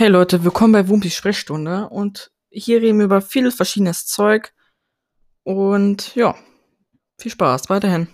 Hey Leute, willkommen bei Wumpis Sprechstunde und hier reden wir über viel verschiedenes Zeug und ja, viel Spaß weiterhin.